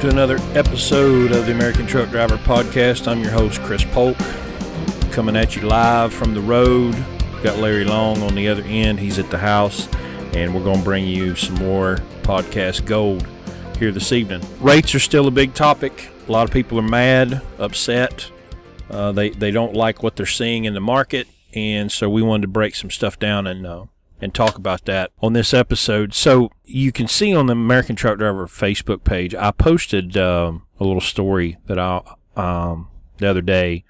to another episode of the American Truck Driver Podcast. I'm your host, Chris Polk, coming at you live from the road. Got Larry Long on the other end. He's at the house, and we're going to bring you some more podcast gold here this evening. Rates are still a big topic. A lot of people are mad, upset. Uh, they, they don't like what they're seeing in the market, and so we wanted to break some stuff down and uh, and talk about that on this episode. So you can see on the American Truck Driver Facebook page, I posted um, a little story that I um, the other day,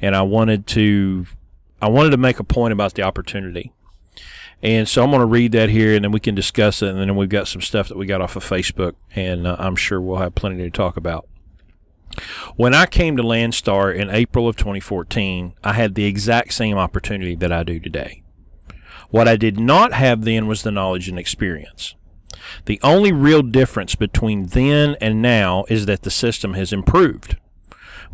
and I wanted to I wanted to make a point about the opportunity. And so I'm going to read that here, and then we can discuss it. And then we've got some stuff that we got off of Facebook, and uh, I'm sure we'll have plenty to talk about. When I came to Landstar in April of 2014, I had the exact same opportunity that I do today. What I did not have then was the knowledge and experience. The only real difference between then and now is that the system has improved.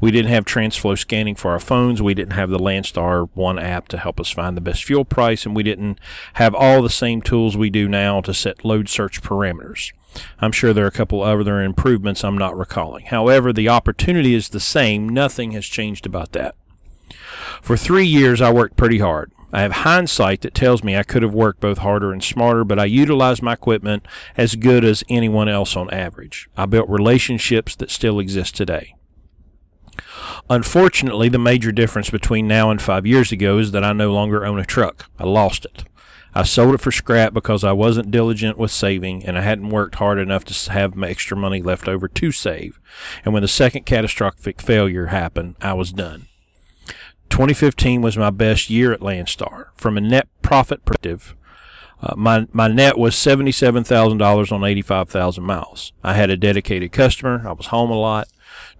We didn't have TransFlo scanning for our phones. We didn't have the Landstar One app to help us find the best fuel price, and we didn't have all the same tools we do now to set load search parameters. I'm sure there are a couple other improvements I'm not recalling. However, the opportunity is the same. Nothing has changed about that. For three years, I worked pretty hard. I have hindsight that tells me I could have worked both harder and smarter, but I utilized my equipment as good as anyone else on average. I built relationships that still exist today. Unfortunately, the major difference between now and five years ago is that I no longer own a truck. I lost it. I sold it for scrap because I wasn't diligent with saving and I hadn't worked hard enough to have extra money left over to save. And when the second catastrophic failure happened, I was done. 2015 was my best year at Landstar. From a net profit perspective, uh, my, my net was $77,000 on 85,000 miles. I had a dedicated customer. I was home a lot.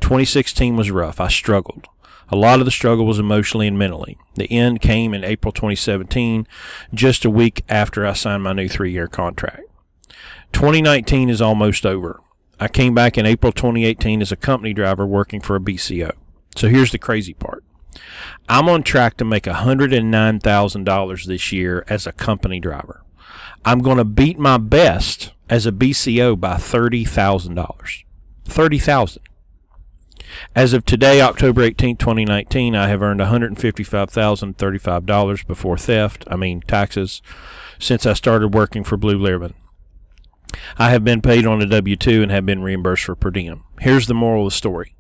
2016 was rough. I struggled. A lot of the struggle was emotionally and mentally. The end came in April 2017, just a week after I signed my new three year contract. 2019 is almost over. I came back in April 2018 as a company driver working for a BCO. So here's the crazy part. I'm on track to make $109,000 this year as a company driver. I'm going to beat my best as a BCO by $30,000. 30,000. As of today, October 18, 2019, I have earned $155,035 before theft, I mean taxes, since I started working for Blue Ribbon. I have been paid on a W 2 and have been reimbursed for per diem. Here's the moral of the story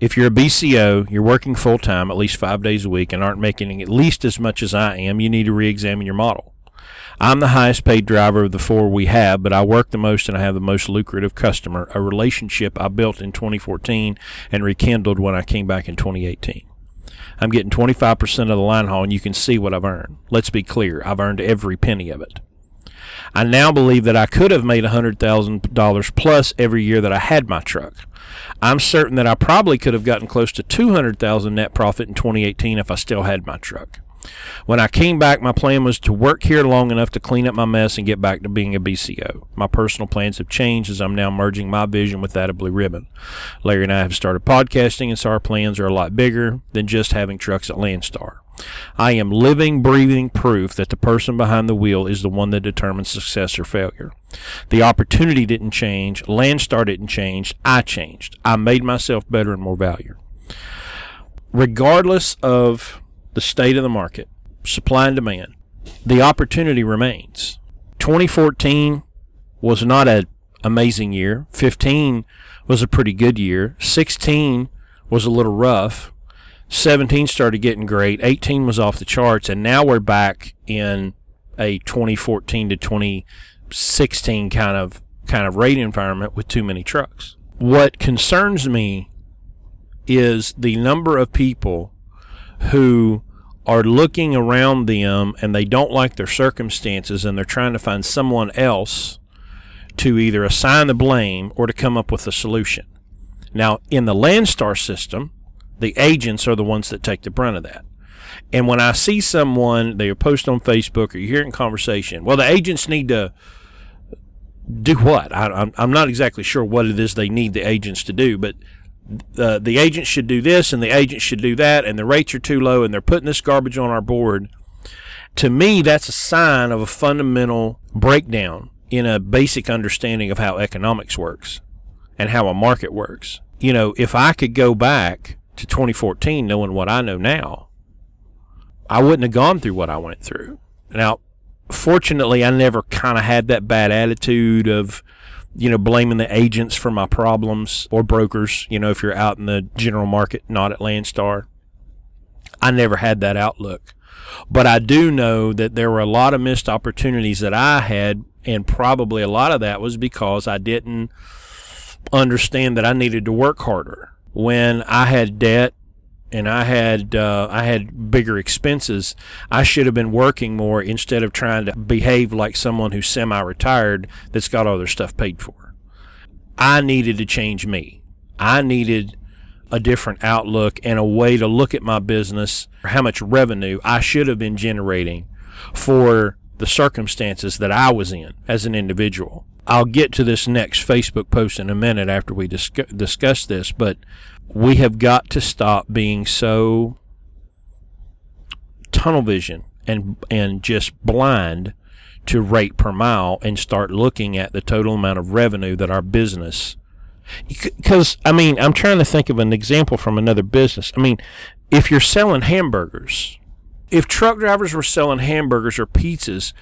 if you're a BCO, you're working full time, at least five days a week, and aren't making at least as much as I am, you need to re examine your model. I'm the highest paid driver of the four we have, but I work the most and I have the most lucrative customer, a relationship I built in 2014 and rekindled when I came back in 2018. I'm getting 25% of the line haul, and you can see what I've earned. Let's be clear, I've earned every penny of it. I now believe that I could have made $100,000 plus every year that I had my truck. I'm certain that I probably could have gotten close to 200,000 net profit in 2018 if I still had my truck. When I came back, my plan was to work here long enough to clean up my mess and get back to being a BCO. My personal plans have changed as I'm now merging my vision with that of Blue Ribbon. Larry and I have started podcasting, and so our plans are a lot bigger than just having trucks at Landstar. I am living, breathing proof that the person behind the wheel is the one that determines success or failure. The opportunity didn't change. Landstar didn't change. I changed. I made myself better and more valuable. Regardless of the state of the market, supply and demand, the opportunity remains. 2014 was not an amazing year. 15 was a pretty good year. 16 was a little rough. 17 started getting great. 18 was off the charts, and now we're back in a 2014 to 2016 kind of kind of rate environment with too many trucks. What concerns me is the number of people who are looking around them and they don't like their circumstances and they're trying to find someone else to either assign the blame or to come up with a solution. Now, in the Landstar system, the agents are the ones that take the brunt of that. And when I see someone, they post on Facebook or you hear it in conversation, well, the agents need to do what? I, am not exactly sure what it is they need the agents to do, but Uh, the, the agents should do this and the agents should do that, and the rates are too low and they're putting this garbage on our board. To me, that's a sign of a fundamental breakdown in a basic understanding of how economics works. and how a market works. You know, if I could go back to 2014 knowing what I know now, I wouldn't have gone through what I went through. Now, fortunately, I never kind of had that bad attitude of, you know, blaming the agents for my problems or brokers, you know, if you're out in the general market, not at Landstar. I never had that outlook. But I do know that there were a lot of missed opportunities that I had, and probably a lot of that was because I didn't understand that I needed to work harder. When I had debt and I had uh, I had bigger expenses, I should have been working more instead of trying to behave like someone who's semi-retired that's got all their stuff paid for. I needed to change me. I needed a different outlook and a way to look at my business, how much revenue I should have been generating for the circumstances that I was in as an individual. I'll get to this next Facebook post in a minute after we discuss, discuss this, but we have got to stop being so tunnel vision and and just blind to rate per mile and start looking at the total amount of revenue that our business because I mean I'm trying to think of an example from another business. I mean, if you're selling hamburgers, if truck drivers were selling hamburgers or pizzas,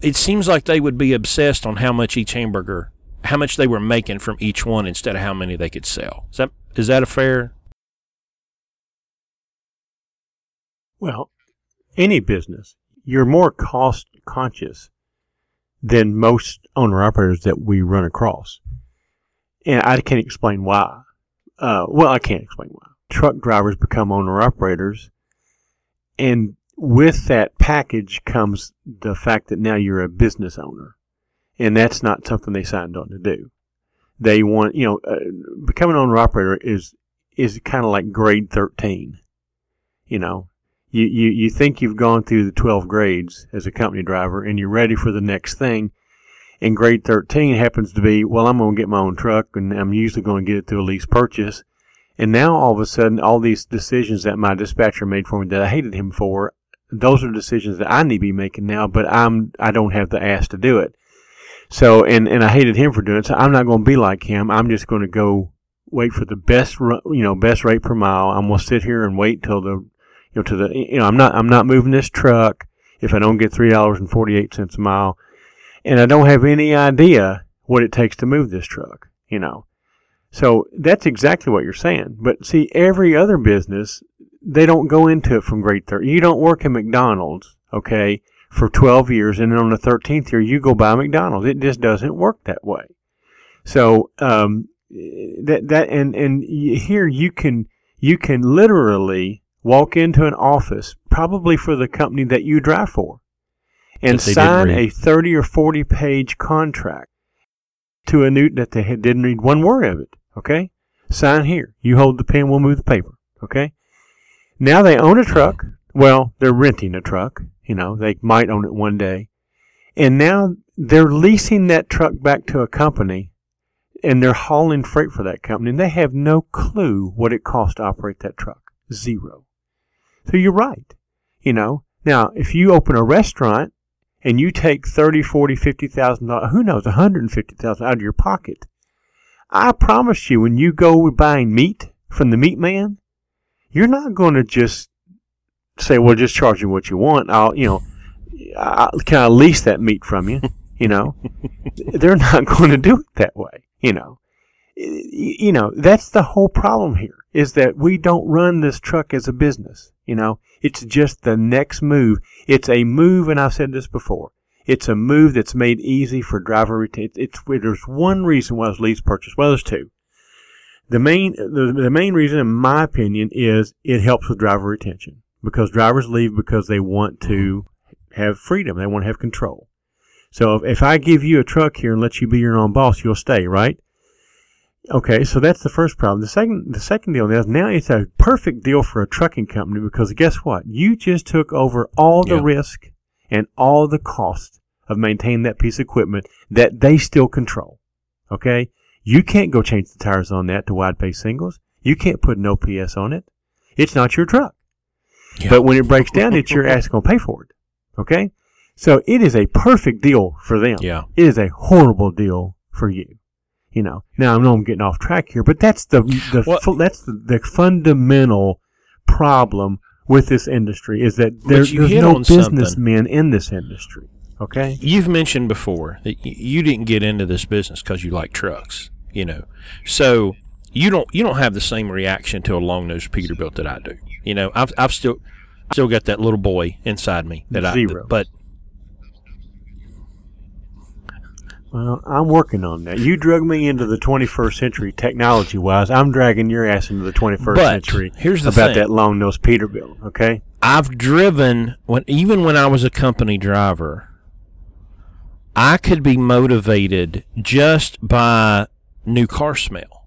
it seems like they would be obsessed on how much each hamburger, how much they were making from each one instead of how many they could sell. Is that is that a fair? Well, any business, you're more cost conscious than most owner operators that we run across and I can't explain why. Uh, well, I can't explain why. Truck drivers become owner operators, and with that package comes the fact that now you're a business owner, and that's not something they signed on to do. They want, you know, uh, becoming an owner operator is is kind of like grade thirteen. You know, you, you you think you've gone through the twelve grades as a company driver, and you're ready for the next thing, and grade 13 happens to be, well, I'm going to get my own truck and I'm usually going to get it through a lease purchase. And now all of a sudden, all these decisions that my dispatcher made for me that I hated him for, those are decisions that I need to be making now, but I'm, I don't have the ass to do it. So, and, and I hated him for doing it. So I'm not going to be like him. I'm just going to go wait for the best, you know, best rate per mile. I'm going to sit here and wait till the, you know, to the, you know, I'm not, I'm not moving this truck if I don't get $3.48 a mile and I don't have any idea what it takes to move this truck, you know. So that's exactly what you're saying. But see, every other business, they don't go into it from grade 30. You don't work at McDonald's, okay, for 12 years, and then on the 13th year, you go buy McDonald's. It just doesn't work that way. So, um, that, that, and, and here you can, you can literally walk into an office, probably for the company that you drive for and sign a 30 or 40 page contract to a new that they didn't read one word of it. Okay? Sign here. You hold the pen, we'll move the paper. Okay? Now they own a truck. Well, they're renting a truck. You know, they might own it one day. And now they're leasing that truck back to a company and they're hauling freight for that company and they have no clue what it costs to operate that truck. Zero. So you're right. You know, now if you open a restaurant and you take thirty, forty, fifty thousand dollars, who knows, a hundred and fifty thousand out of your pocket, I promise you, when you go buying meat from the meat man, you're not going to just say, "Well, just charge you what you want." I'll, you know, I, can I lease that meat from you? You know, they're not going to do it that way. You know, you know that's the whole problem here is that we don't run this truck as a business. You know, it's just the next move. It's a move, and I've said this before. It's a move that's made easy for driver retention. It's, there's one reason why it's lease purchase. Well, there's two. The main, the, the main reason, in my opinion, is it helps with driver retention because drivers leave because they want to have freedom. They want to have control. So if, if I give you a truck here and let you be your own boss, you'll stay, right? Okay, so that's the first problem. The second, the second deal is now it's a perfect deal for a trucking company because guess what? You just took over all the yeah. risk and all the cost of maintaining that piece of equipment that they still control. Okay, you can't go change the tires on that to wide base singles. You can't put an OPS on it. It's not your truck. Yeah. But when it breaks down, it's your ass going to pay for it. Okay, so it is a perfect deal for them. Yeah, it is a horrible deal for you. You know, now I know I'm getting off track here, but that's the the Well- fu- that's the, the fundamental problem with this industry is that there, there's no businessmen in this industry. Okay, You've mentioned before that y- you didn't get into this business because you like trucks, you know. So you don't you don't have the same reaction to a long nosed Peterbilt that I do. You know, I've I've still still got that little boy inside me that Zero. I but well, I'm working on that. You drug me into the 21st century technology wise. I'm dragging your ass into the 21st But century here's the about thing. that long nosed Peterbilt. Okay, I've driven when even when I was a company driver, I could be motivated just by new car smell.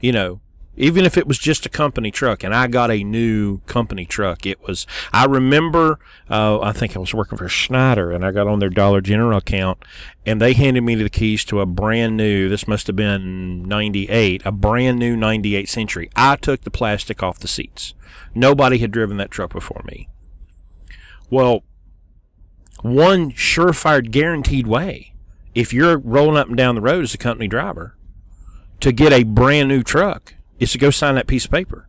You know, even if it was just a company truck and I got a new company truck, it was I remember uh, I think I was working for Schneider and I got on their Dollar General account and they handed me the keys to a brand new this must have been 98, a brand new 98 Century. I took the plastic off the seats. Nobody had driven that truck before me. Well, one surefire guaranteed way, if you're rolling up and down the road as a company driver, to get a brand new truck is to go sign that piece of paper.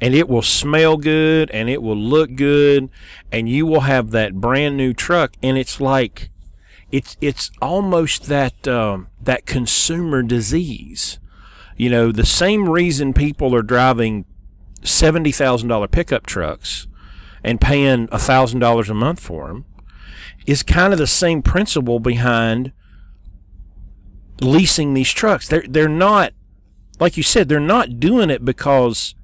And it will smell good and it will look good and you will have that brand new truck and it's like it's it's almost that um, that consumer disease. You know, the same reason people are driving seventy thousand dollar pickup trucks and paying thousand dollars a month for them is kind of the same principle behind leasing these trucks. They're they're not like you said, they're not doing it because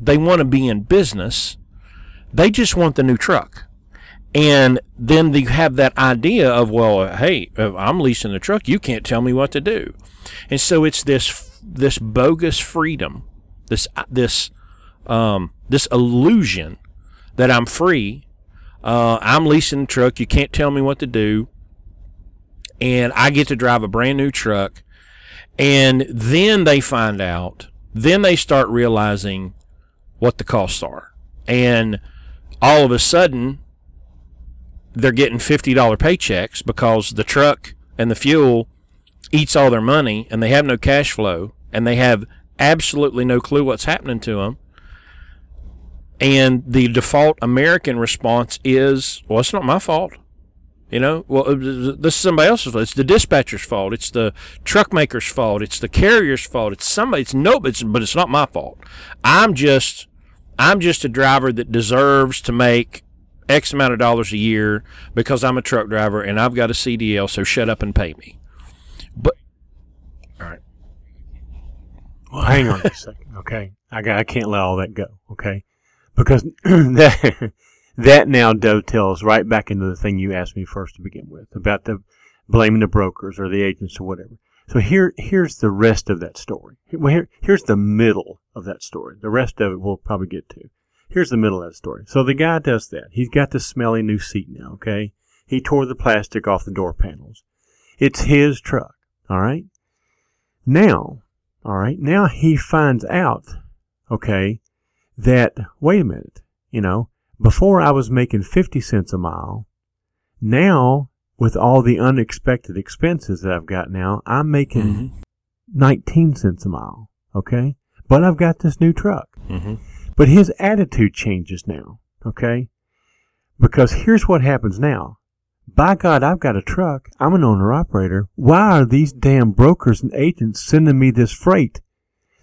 they want to be in business. They just want the new truck. And then you have that idea of, well, hey, I'm leasing the truck, you can't tell me what to do. And so it's this this bogus freedom, this this um, this illusion that I'm free. Uh, I'm leasing the truck. You can't tell me what to do. And I get to drive a brand new truck. And then they find out, then they start realizing what the costs are. And all of a sudden, they're getting $50 paychecks because the truck and the fuel eats all their money and they have no cash flow and they have absolutely no clue what's happening to them. And the default American response is, well, it's not my fault. You know, well, this is somebody else's fault. It's the dispatcher's fault. It's the truck maker's fault. It's the carrier's fault. It's somebody. It's no, it's, but it's not my fault. I'm just, I'm just a driver that deserves to make X amount of dollars a year because I'm a truck driver and I've got a CDL. So shut up and pay me. But all right, Well, hang on a second, okay? I got, I can't let all that go, okay? Because that that now dovetails right back into the thing you asked me first to begin with about the blaming the brokers or the agents or whatever. So here here's the rest of that story. Well, here, here's the middle of that story. The rest of it we'll probably get to. Here's the middle of that story. So the guy does that. He's got the smelly new seat now, okay? He tore the plastic off the door panels. It's his truck, all right? Now, all right, now he finds out, okay, that, wait a minute, you know, before I was making 50 cents a mile, now with all the unexpected expenses that I've got now, I'm making 19 cents a mile, okay? But I've got this new truck. mm-hmm. But his attitude changes now, okay? Because here's what happens now. By God, I've got a truck. I'm an owner operator. Why are these damn brokers and agents sending me this freight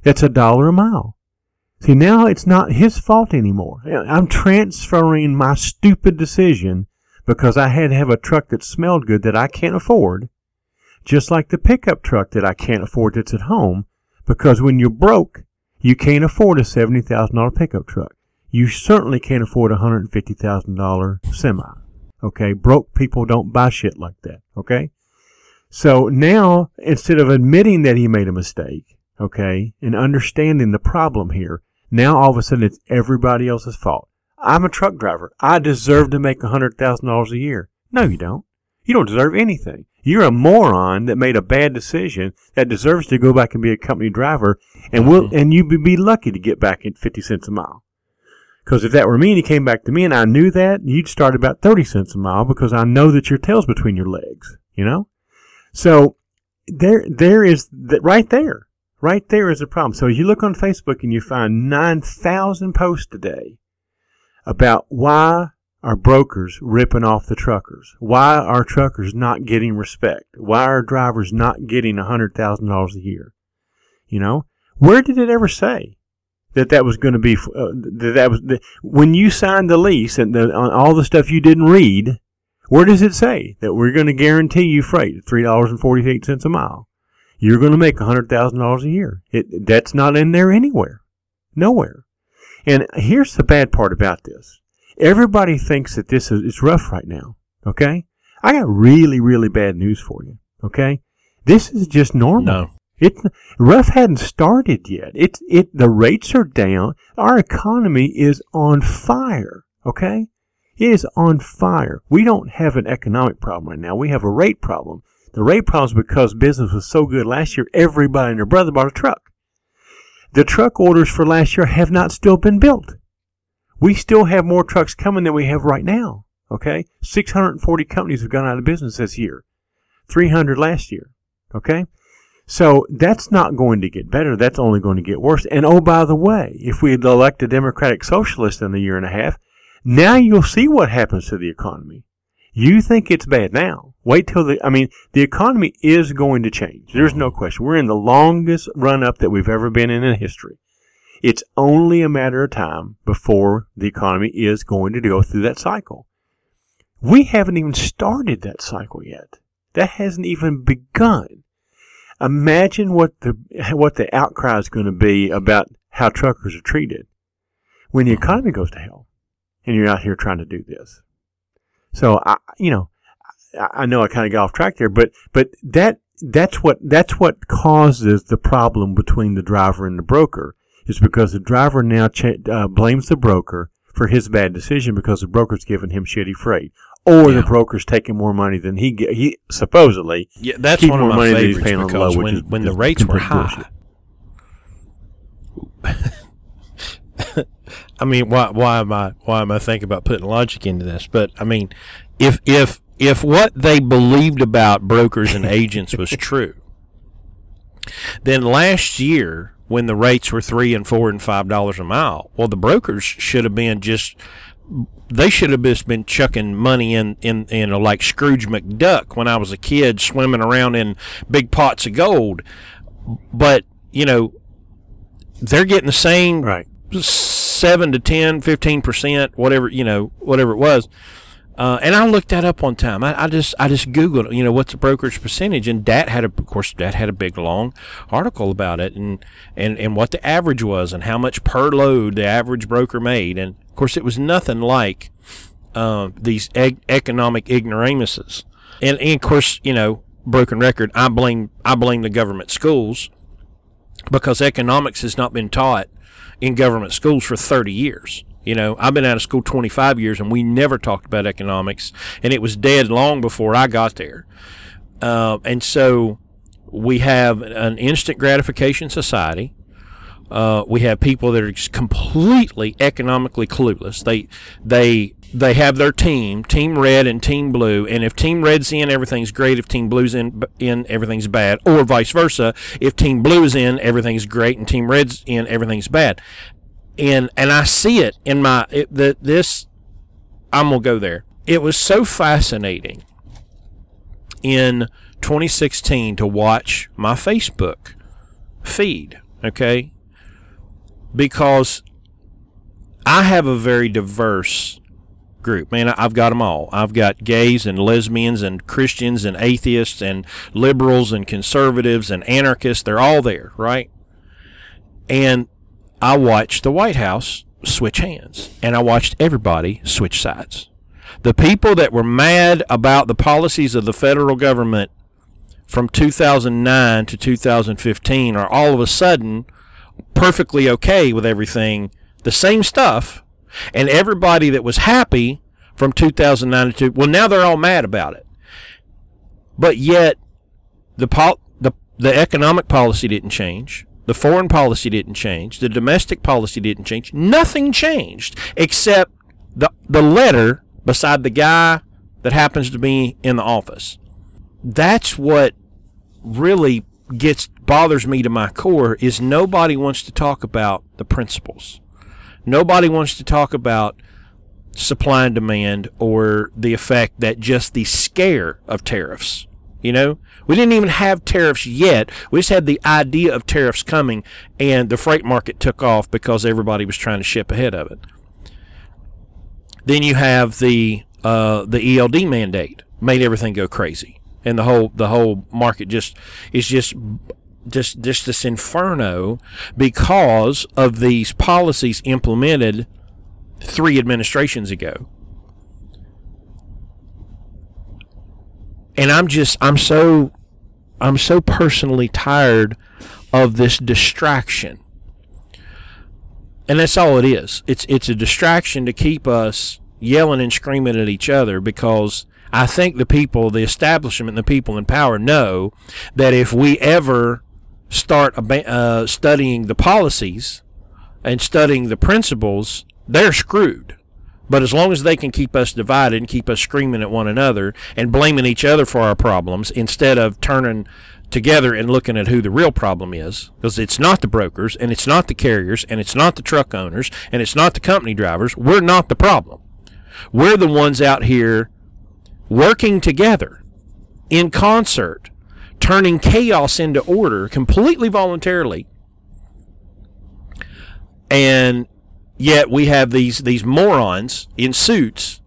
that's a dollar a mile? See, now it's not his fault anymore. I'm transferring my stupid decision because I had to have a truck that smelled good that I can't afford, just like the pickup truck that I can't afford that's at home, because when you're broke, you can't afford a $70,000 pickup truck. You certainly can't afford a $150,000 semi. Okay? Broke people don't buy shit like that. Okay? So now, instead of admitting that he made a mistake, okay, and understanding the problem here, now all of a sudden it's everybody else's fault. I'm a truck driver. I deserve to make a $100,000 a year. No, you don't. You don't deserve anything. You're a moron that made a bad decision that deserves to go back and be a company driver, and will mm-hmm. and you'd be lucky to get back at 50 cents a mile. Because if that were me and he came back to me and I knew that, you'd start about 30 cents a mile because I know that your tail's between your legs, you know? So there, there is that right there, right there is a problem. So as you look on Facebook and you find nine thousand posts today about why are brokers ripping off the truckers? Why are truckers not getting respect? Why are drivers not getting a hundred thousand dollars a year? You know, where did it ever say that that was going to be? Uh, that that was the, when you signed the lease and the, on all the stuff you didn't read. Where does it say that we're going to guarantee you freight at three dollars and forty eight cents a mile? You're going to make a hundred thousand dollars a year. It that's not in there anywhere, nowhere. And here's the bad part about this: everybody thinks that this is it's rough right now. Okay, I got really really bad news for you. Okay, this is just normal. No. It rough hadn't started yet. It it the rates are down. Our economy is on fire. Okay, it is on fire. We don't have an economic problem right now. We have a rate problem. The rate problem is because business was so good last year. Everybody and their brother bought a truck. The truck orders for last year have not still been built. We still have more trucks coming than we have right now. Okay, 640 companies have gone out of business this year. 300 last year. Okay. So that's not going to get better. That's only going to get worse. And oh, by the way, if we elect a Democratic Socialist in a year and a half, now you'll see what happens to the economy. You think it's bad now. Wait till the, I mean, the economy is going to change. There's no question. We're in the longest run up that we've ever been in in history. It's only a matter of time before the economy is going to go through that cycle. We haven't even started that cycle yet. That hasn't even begun. Imagine what the what the outcry is going to be about how truckers are treated when the economy goes to hell, and you're out here trying to do this. So I, you know, I know I kind of got off track there, but but that that's what that's what causes the problem between the driver and the broker is because the driver now uh, blames the broker for his bad decision because the broker's giving him shitty freight or Yeah. the broker's taking more money than he get, he supposedly Yeah, that's one of my favorites because low, when is- when the rates were high. I mean, why why am I why am I thinking about putting logic into this? But I mean, if if if what they believed about brokers and agents was true, then last year when the rates were three and four and five dollars a mile, well, the brokers should have been just they should have just been chucking money in in in uh, like Scrooge McDuck when I was a kid, swimming around in big pots of gold. But you know, they're getting the same right. Seven to 10, 15 percent, whatever you know, whatever it was. Uh, and I looked that up one time. I, I just I just googled, you know, what's the brokerage percentage, and DAT had a, of course, DAT had a big long article about it, and and and what the average was, and how much per load the average broker made, and of course, it was nothing like uh, these economic ignoramuses, and, and of course, you know, broken record. I blame I blame the government schools because economics has not been taught in government schools for 30 years. You know, I've been out of school 25 years and we never talked about economics, and it was dead long before I got there. Uh, and so we have an instant gratification society. Uh, we have people that are completely economically clueless. They they they have their team, Team Red and Team Blue, and if Team Red's in, everything's great. If Team Blue's in, in everything's bad, or vice versa. If Team Blue's in, everything's great, and Team Red's in, everything's bad. And and I see it in my it, the, this. I'm gonna go there. It was so fascinating in 2016 to watch my Facebook feed. Okay, because I have a very diverse group. Man, I've got them all. I've got gays and lesbians and Christians and atheists and liberals and conservatives and anarchists. They're all there, right? And I watched the White House switch hands, and I watched everybody switch sides. The people that were mad about the policies of the federal government from 2009 to 2015 are all of a sudden perfectly okay with everything, the same stuff, and everybody that was happy from 2009 to well now they're all mad about it. But yet the pol- the the economic policy didn't change. The foreign policy didn't change. The domestic policy didn't change. Nothing changed except the the letter beside the guy that happens to be in the office. That's what really gets bothers me to my core is nobody wants to talk about the principles. Nobody wants to talk about supply and demand or the effect that just the scare of tariffs. You know, we didn't even have tariffs yet. We just had the idea of tariffs coming, and the freight market took off because everybody was trying to ship ahead of it. Then you have the uh, the ELD mandate made everything go crazy, and the whole the whole market just is just just just this inferno because of these policies implemented three administrations ago. And I'm just I'm so I'm so personally tired of this distraction. And that's all it is. It's it's a distraction to keep us yelling and screaming at each other because I think the people, the establishment, the people in power know that if we ever start uh, studying the policies and studying the principles, they're screwed. But as long as they can keep us divided and keep us screaming at one another and blaming each other for our problems instead of turning together and looking at who the real problem is, because it's not the brokers and it's not the carriers and it's not the truck owners and it's not the company drivers. We're not the problem. We're the ones out here working together in concert, turning chaos into order completely voluntarily. And Yet we have these these morons in suits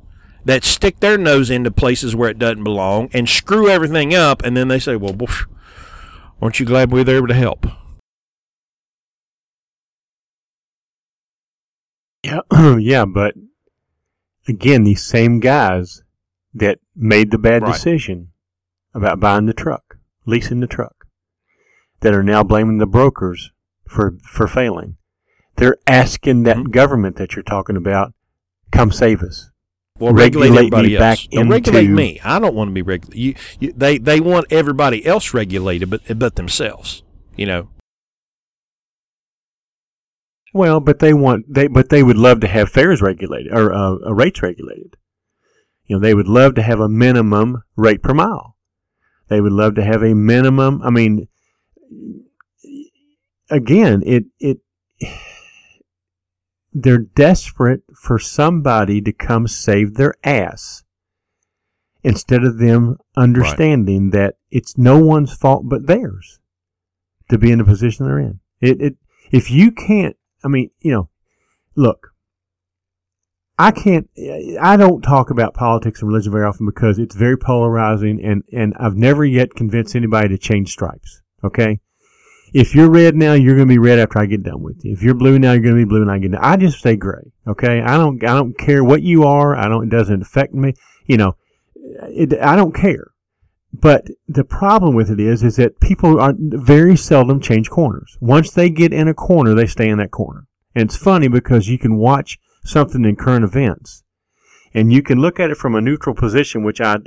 that stick their nose into places where it doesn't belong and screw everything up, and then they say, "Well, aren't you glad we were able to help?" Yeah, yeah, but again, these same guys that made the bad right. decision about buying the truck, leasing the truck, that are now blaming the brokers for for failing. They're asking that mm-hmm. government that you're talking about, come save us. Well, regulate, regulate everybody else. Don't regulate me. I don't want to be regulated. They they want everybody else regulated, but but themselves. You know. Well, but they want they but they would love to have fares regulated or uh, uh, rates regulated. You know, they would love to have a minimum rate per mile. They would love to have a minimum. I mean, again, it it they're desperate for somebody to come save their ass instead of them understanding right. that it's no one's fault but theirs to be in the position they're in. It, it, if you can't, I mean, you know, look, I can't, I don't talk about politics and religion very often because it's very polarizing and, and I've never yet convinced anybody to change stripes. Okay if you're red now, you're going to be red after I get done with you. If you're blue now, you're going to be blue when I get done. I just stay gray. Okay. I don't, I don't care what you are. I don't, it doesn't affect me. You know, it, I don't care. But the problem with it is, is that people are very seldom change corners. Once they get in a corner, they stay in that corner. And it's funny because you can watch something in current events and you can look at it from a neutral position, which I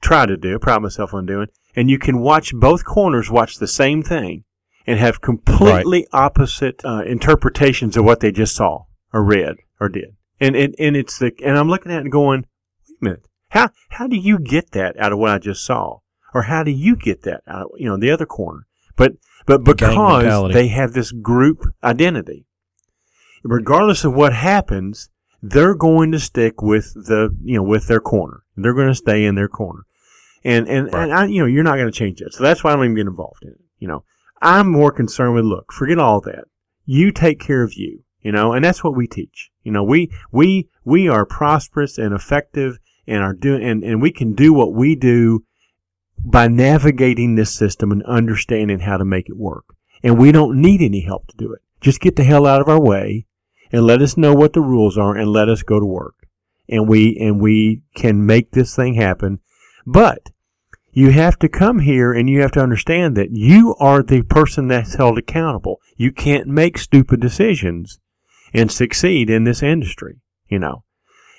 try to do, pride myself on doing, and you can watch both corners watch the same thing and have completely right. opposite uh, interpretations of what they just saw or read or did. And, and and it's the and I'm looking at it and going, wait a minute, how how do you get that out of what I just saw, or how do you get that out of you know the other corner? But but because they have this group identity, regardless of what happens, they're going to stick with the you know with their corner. They're going to stay in their corner, and and, right. and I, you know you're not going to change that. So that's why I don't even get involved in it. You know, I'm more concerned with look, forget all that. You take care of you, you know, and that's what we teach. You know, we we we are prosperous and effective and are doing and, and we can do what we do by navigating this system and understanding how to make it work. And we don't need any help to do it. Just get the hell out of our way and let us know what the rules are and let us go to work. And we and we can make this thing happen. But you have to come here and you have to understand that you are the person that's held accountable. You can't make stupid decisions and succeed in this industry, you know.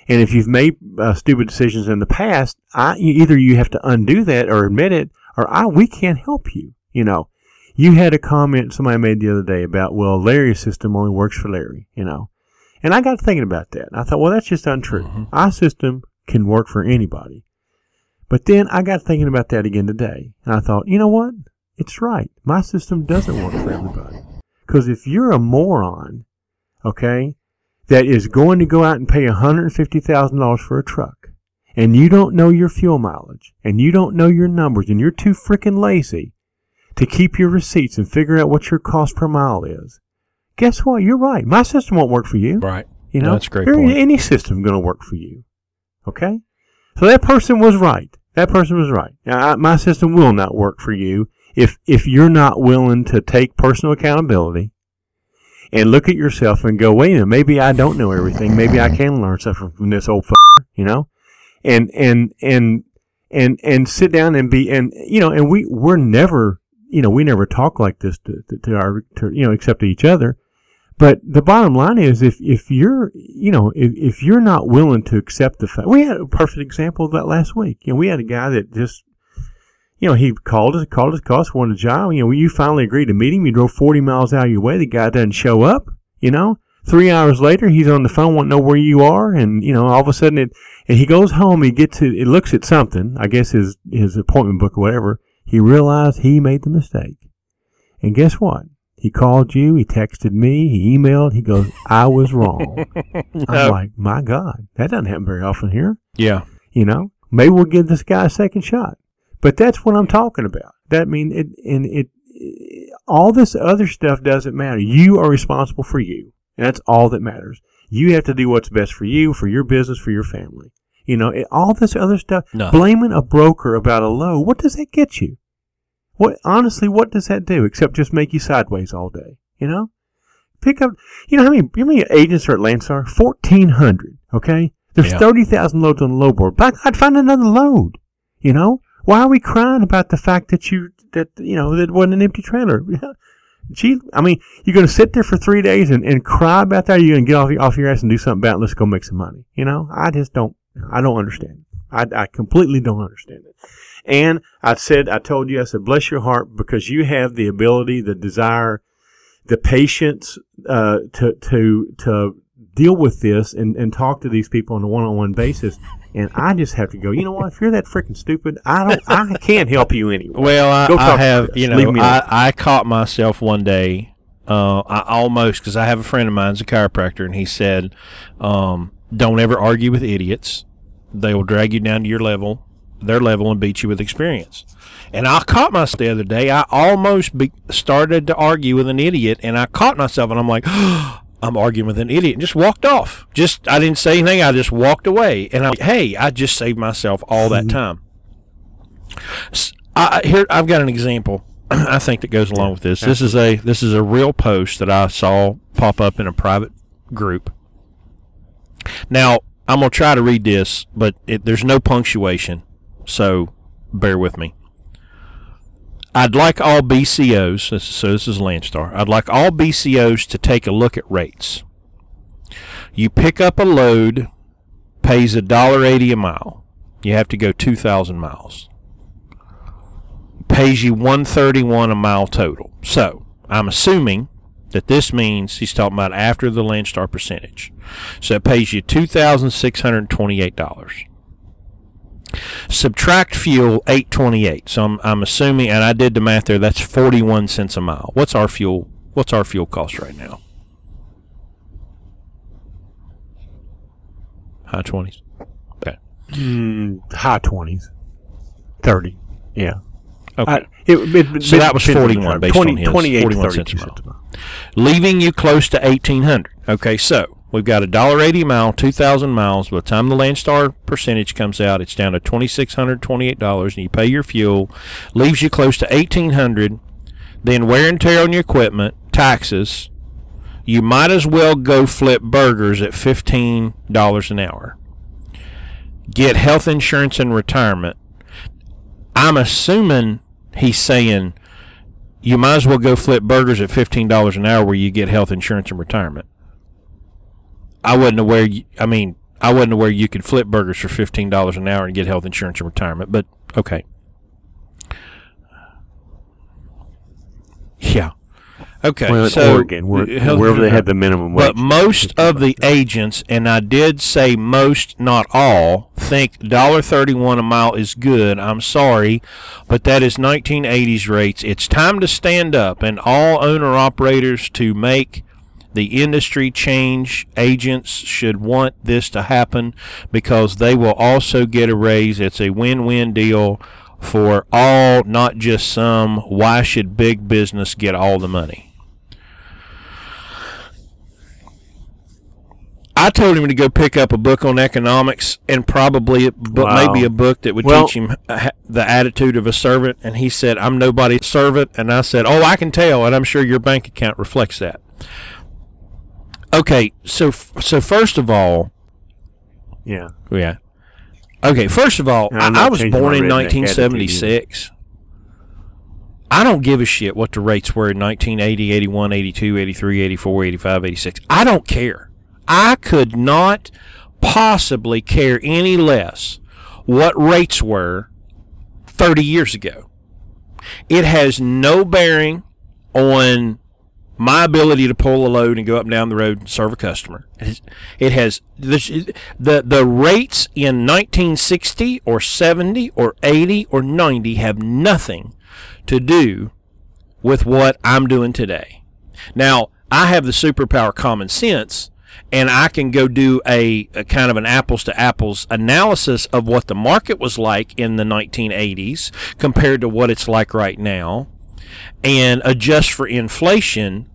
And if you've made uh, stupid decisions in the past, I, either you have to undo that or admit it, or I, we can't help you, you know. You had a comment somebody made the other day about, well, Larry's system only works for Larry, you know. And I got thinking about that. I thought, well, that's just untrue. Mm-hmm. Our system can work for anybody. But then I got thinking about that again today, and I thought, you know what? it's right. My system doesn't work for everybody. Because if you're a moron, okay, that is going to go out and pay $150,000 for a truck, and you don't know your fuel mileage, and you don't know your numbers, and you're too freaking lazy to keep your receipts and figure out what your cost per mile is, guess what? You're right. My system won't work for you. Right. You know, That's a great point. Any system going to work for you. Okay? So that person was right. That person was right. Now, I, my system will not work for you if if you're not willing to take personal accountability and look at yourself and go, wait a minute, maybe I don't know everything. Maybe I can learn something from this old f- you know, and and and and and sit down and be and you know, and we we're never you know we never talk like this to, to, to our to, you know except to each other. But the bottom line is, if if you're, you know, if, if you're not willing to accept the fact, we had a perfect example of that last week. You know, we had a guy that just, you know, he called us, called us, called us, wanted a job. You know, you finally agreed to meet him. You drove 40 miles out of your way. The guy doesn't show up. You know, three hours later, he's on the phone, to know where you are, and you know, all of a sudden, it, and he goes home. He gets to, it looks at something. I guess his his appointment book or whatever. He realized he made the mistake, and guess what? He called you, he texted me, he emailed, he goes, I was wrong. No. I'm like, my God, that doesn't happen very often here. Yeah. You know, maybe we'll give this guy a second shot. But that's what I'm talking about. That mean it, and it, it, all this other stuff doesn't matter. You are responsible for you. And that's all that matters. You have to do what's best for you, for your business, for your family. You know, it, all this other stuff, No. blaming a broker about a low, what does that get you? What honestly, what does that do except just make you sideways all day? You know, pick up. You know how many how many agents are at Landstar? Fourteen hundred. Okay, there's Yeah. thirty thousand loads on the load board. But I'd find another load. You know, why are we crying about the fact that you that you know that wasn't an empty trailer? Gee, I mean, you're going to sit there for three days and, and cry about that. Or you're going to get off your, off your ass and do something about it. Let's go make some money. You know, I just don't. I don't understand. I, I completely don't understand it. And I said, I told you, I said, bless your heart because you have the ability, the desire, the patience uh, to to to deal with this and, and talk to these people on a one on one basis. And I just have to go. You know what? If you're that freaking stupid, I don't. I can't help you anyway. Well, I, I have, you know, I. I caught myself one day. Uh, I almost because I have a friend of mine's a chiropractor, and he said, um, "Don't ever argue with idiots. They will drag you down to your level, their level, and beat you with experience." And I caught myself the other day. I almost be, started to argue with an idiot, and I caught myself, and I'm like. I'm arguing with an idiot and just walked off. Just I didn't say anything. I just walked away, and I'm like, "Hey, I just saved myself all that mm-hmm. time." S- I, I- here I've got an example. I think that goes along with this. This is a this is a real post that I saw pop up in a private group. Now I'm gonna try to read this, but it, there's no punctuation, so bear with me. I'd like all BCOs. So this is Landstar. I'd like all BCOs to take a look at rates. You pick up a load, pays a dollar eighty a mile. You have to go two thousand miles pays you 131 a mile total. So, I'm assuming that this means he's talking about after the Landstar percentage. So it pays you $2,628. Subtract fuel 828. So I'm, I'm assuming and I did the math there that's 41 cents a mile. What's our fuel what's our fuel cost right now? High 20s. Okay. Mm, high twenties, thirty. Yeah. Okay. I, it, it, So it that was depends on the 41 truck. based 20, on his 28, 41 32 cents a mile. leaving you close to eighteen hundred. Okay, so we've got a dollar eighty mile, two thousand miles. By the time the Landstar percentage comes out, it's down to twenty six hundred twenty eight dollars, and you pay your fuel, leaves you close to eighteen hundred. Then wear and tear on your equipment, taxes. You might as well go flip burgers at fifteen dollars an hour. Get health insurance and retirement. I'm assuming he's saying you might as well go flip burgers at fifteen dollars an hour where you get health insurance and retirement. I wasn't aware. You, I mean, I wasn't aware you could flip burgers for fifteen dollars an hour and get health insurance and retirement. But okay, yeah. Okay, well, so Oregon, where, wherever they had the minimum wage. But most of the agents, and I did say most, not all, think dollar thirty-one a mile is good. I'm sorry, but that is 1980s rates. It's time to stand up and all owner operators to make the industry change. Agents should want this to happen because they will also get a raise. It's a win-win deal for all, not just some. Why should big business get all the money? I told him to go pick up a book on economics and probably, but Wow. maybe a book that would Well- teach him uh, the attitude of a servant. And he said, "I'm nobody's servant." And I said, "Oh, I can tell, and I'm sure your bank account reflects that." Okay, so so first of all, yeah. yeah. Okay, first of all, I, I was born in 1976. I don't give a shit what the rates were in 1980, 81, 82, 83, 84, 85, 86. I don't care. I could not possibly care any less what rates were 30 years ago. It has no bearing on my ability to pull a load and go up and down the road and serve a customer. It has, the the rates in 1960 or 70 or 80 or 90 have nothing to do with what I'm doing today. Now, I have the superpower common sense and I can go do a, a kind of an apples to apples analysis of what the market was like in the 1980s compared to what it's like right now and adjust for inflation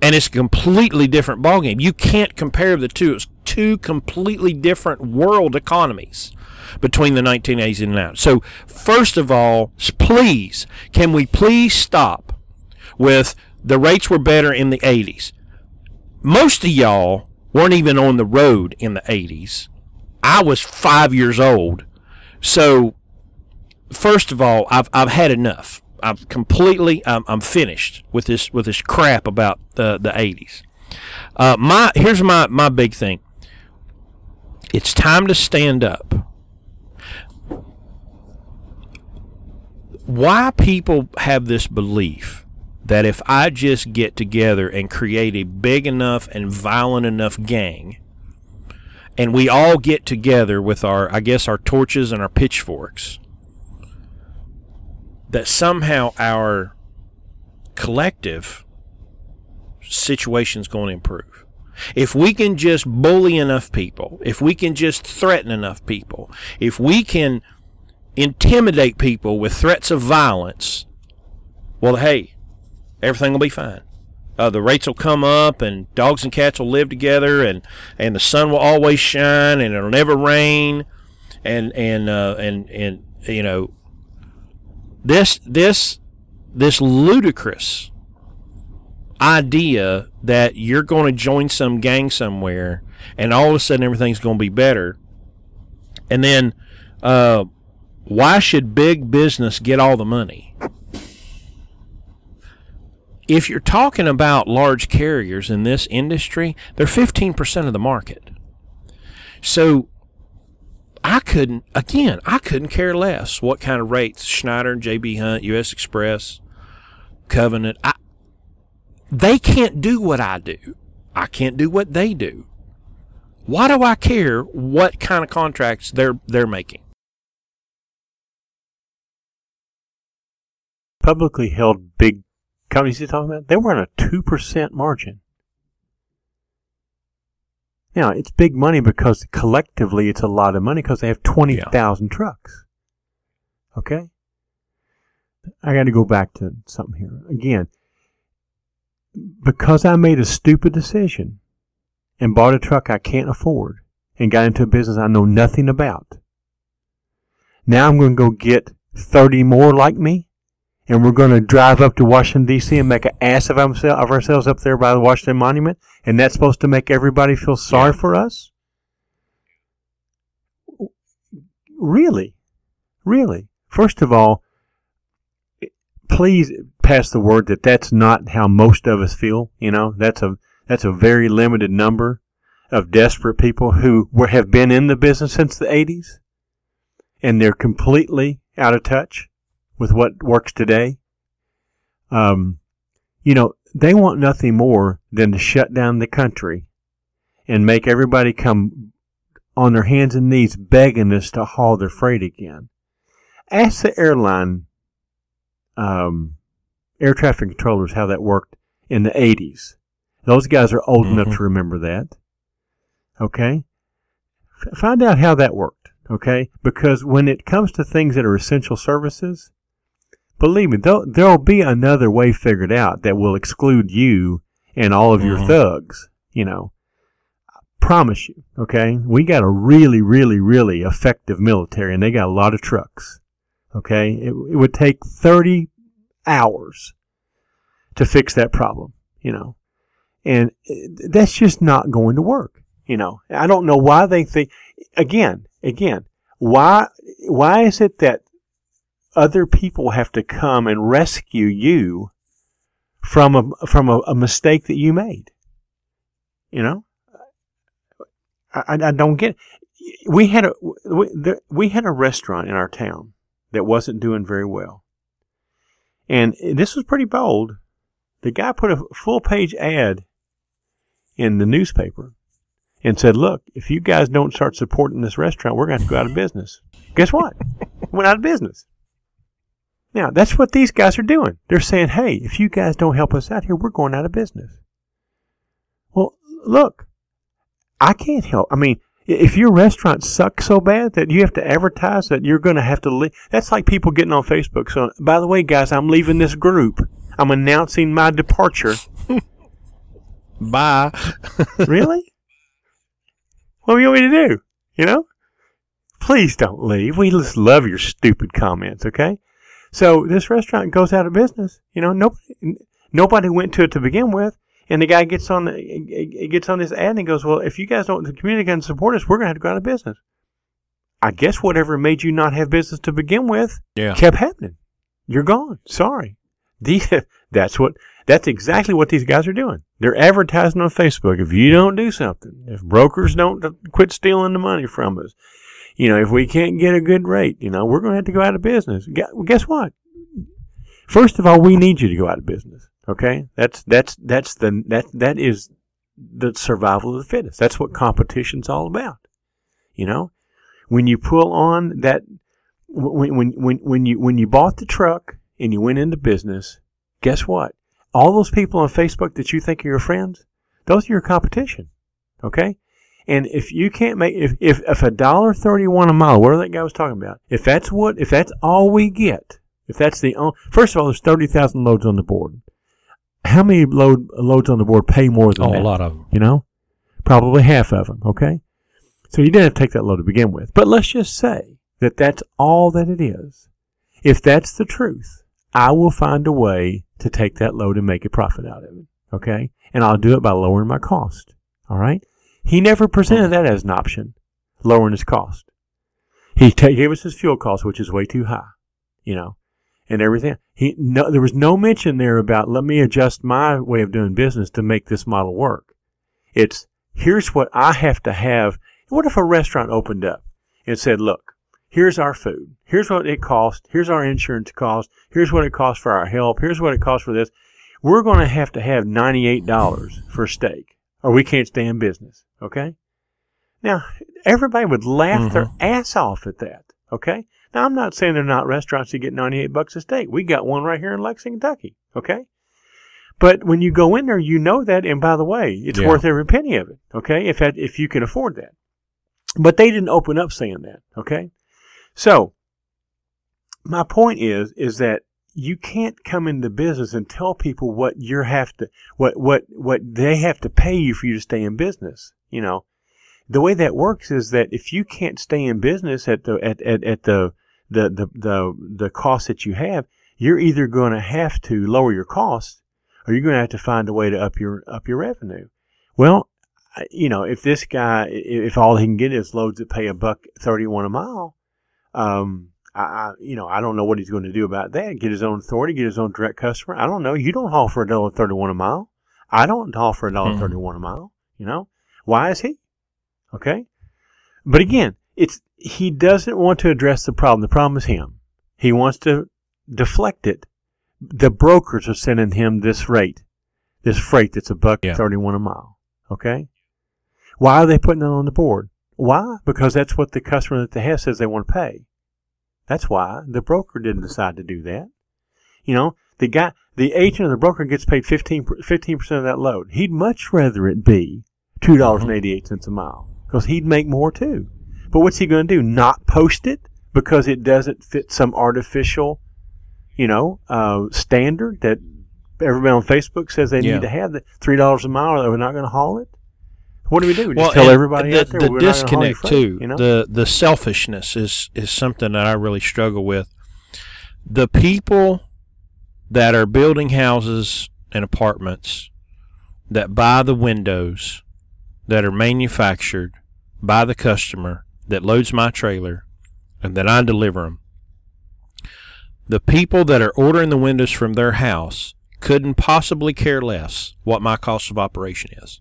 and it's a completely different ballgame. You can't compare the two. It's two completely different world economies between the 1980s and now. So, first of all, please, can we please stop with the rates were better in the 80s? Most of y'all weren't even on the road in the 80s. I was five years old. So, first of all, I've, I've had enough. I've completely, I'm, I'm finished with this with this crap about the the 80s. Uh, my here's my my big thing. It's time to stand up. Why people have this belief that if I just get together and create a big enough and violent enough gang, and we all get together with our, I guess, our torches and our pitchforks, that somehow our collective situation's going to improve. If we can just bully enough people, if we can just threaten enough people, if we can intimidate people with threats of violence, well, hey, everything will be fine. Uh, the rates will come up, and dogs and cats will live together, and, and the sun will always shine, and it'll never rain, and and uh, and and you know this this this ludicrous idea that you're going to join some gang somewhere and all of a sudden everything's going to be better. And then uh, why should big business get all the money? If you're talking about large carriers in this industry they're 15% of the market. So I couldn't again. I couldn't care less what kind of rates Schneider, and JB Hunt, U.S. Express, Covenant. I, they can't do what I do. I can't do what they do. Why do I care what kind of contracts they're they're making? Publicly held big companies you're talking about, they were on a 2% margin. Now, it's big money because collectively it's a lot of money because they have 20,000 trucks. Okay? I got to go back to something here. Again, because I made a stupid decision and bought a truck I can't afford and got into a business I know nothing about, now I'm going to go get 30 more like me and we're going to drive up to Washington D.C. and make an ass of, ourselves, of ourselves up there by the Washington Monument, and that's supposed to make everybody feel sorry for us? Really, really. First of all, please pass the word that that's not how most of us feel. You know, that's a that's a very limited number of desperate people who were, have been in the business since the '80s, and they're completely out of touch with what works today. Um, you know, they want nothing more than to shut down the country and make everybody come on their hands and knees begging us to haul their freight again. Ask the airline um, air traffic controllers how that worked in the 80s. Those guys are old enough Mhm. to remember that. Okay? F- find out how that worked. Okay? Because when it comes to things that are essential services, believe me, there'll, be another way figured out that will exclude you and all of your Mhm. thugs. You know, I promise you. Okay? We got a really, really, really effective military, and they got a lot of trucks. Okay? It, it would take 30 hours to fix that problem, you know. And uh, that's just not going to work, you know. I don't know why they think again, again, why why is it that other people have to come and rescue you from a from a, a mistake that you made? You know? I, I- don't get we had a we, we had a restaurant in our town that wasn't doing very well. And this was pretty bold. The guy put a full page ad in the newspaper and said, Look, if you guys don't start supporting this restaurant, we're going to to go out of business. Guess what? Went out of business. Now, that's what these guys are doing. They're saying, Hey, if you guys don't help us out here, we're going out of business. Well, look, I can't help. I mean, if your restaurant sucks so bad that you have to advertise that you're going to have to leave, that's like people getting on Facebook. So, by the way, guys, I'm leaving this group. I'm announcing my departure. Bye. really? What do you want me to do? You know? Please don't leave. We just love your stupid comments, okay? So this restaurant goes out of business. You know, nobody, nobody went to it to begin with. And the guy gets on gets on this ad and he goes, well, if you guys don't, the community can support us, we're going to have to go out of business. I guess whatever made you not have business to begin with Yeah. kept happening. You're gone. Sorry. These, that's what, that's exactly what these guys are doing. They're advertising on Facebook. If you don't do something, if brokers don't quit stealing the money from us, you know, if we can't get a good rate, you know, we're going to have to go out of business. Guess what? First of all, we need you to go out of business. Okay, that's that's that's the that that is the survival of the fittest. That's what competition's all about. You know, when you pull on that, when when when when you when you bought the truck and you went into business, guess what? All those people on Facebook that you think are your friends, those are your competition. Okay, and if you can't make if if if a dollar thirty one a mile, whatever that guy was talking about, if that's what if that's all we get, if that's the only, first of all, there's thirty thousand loads on the board. How many load loads on the board pay more than Oh, that? a lot of them. you know, probably half of them. Okay, so you didn't have to take that load to begin with. But let's just say that that's all that it is. If that's the truth, I will find a way to take that load and make a profit out of it. Okay, and I'll do it by lowering my cost. All right. He never presented that as an option, lowering his cost. He ta gave us his fuel cost, which is way too high. You know, and everything. He no, there was no mention there about let me adjust my way of doing business to make this model work. It's here's what I have to have. What if a restaurant opened up and said, look, here's our food. Here's what it costs. Here's our insurance cost. Here's what it costs for our help. Here's what it costs for this. We're going to have to have $98 for steak or we can't stay in business. Okay. Now, everybody would laugh their mm-hmm. ass off at that. Okay. Now, I'm not saying there are not restaurants that get 98 bucks a steak. We got one right here in Lexington, Kentucky. Okay. But when you go in there, you know that. And by the way, it's Yeah. worth every penny of it. Okay. If that, if you can afford that. But they didn't open up saying that. Okay. So my point is, is that you can't come into business and tell people what you have to, what, what, what they have to pay you for you to stay in business. You know, the way that works is that if you can't stay in business at the, at, at, at the, the, the, the, the cost that you have, you're either going to have to lower your costs or you're going to have to find a way to up your, up your revenue. Well, you know, if this guy, if all he can get is loads that pay a buck 31 a mile, um, I, I, you know, I don't know what he's going to do about that. Get his own authority, get his own direct customer. I don't know. You don't haul for a dollar thirty-one a mile. I don't haul for a dollar Mhm. thirty-one a mile. You know, why is he? Okay, but again, it's he doesn't want to address the problem. The problem is him. He wants to deflect it the brokers are sending him this rate, this freight that's a buck Yeah. thirty-one a mile. Okay, why are they putting it on the board? Why? Because that's what the customer that they have says they want to pay. That's why the broker didn't decide to do that. You know, the guy, the agent or the broker gets paid 15 percent of that load. He'd much rather it be two dollars and eighty eight cents a mile because he'd make more too. But what's he going to do? Not post it because it doesn't fit some artificial, you know, uh, standard that everybody on Facebook says they Yeah. need to have. The three dollars a mile, or we're not going to haul it. What do we do? We just Well, tell everybody the, the we're not gonna disconnect freight, too. You know, The the selfishness is is something that I really struggle with. The people that are building houses and apartments that buy the windows that are manufactured by the customer that loads my trailer and that I deliver them. The people that are ordering the windows from their house couldn't possibly care less what my cost of operation is.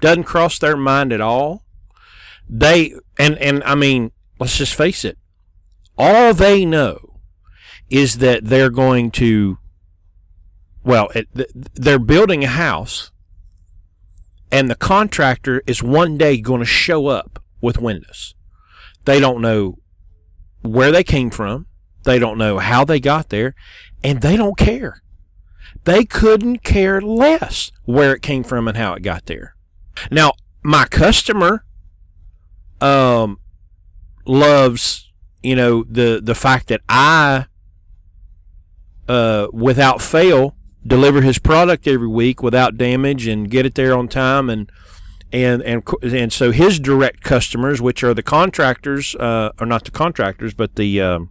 Doesn't cross their mind at all. They and and I mean, let's just face it. All they know is that they're going to well, it, they're building a house and the contractor is one day going to show up with windows. They don't know where they came from. They don't know how they got there and they don't care. They couldn't care less where it came from and how it got there. Now, my customer um loves, you know, the the fact that I uh without fail deliver his product every week without damage and get it there on time and and and and so his direct customers, which are the contractors, uh, or not the contractors, but the um,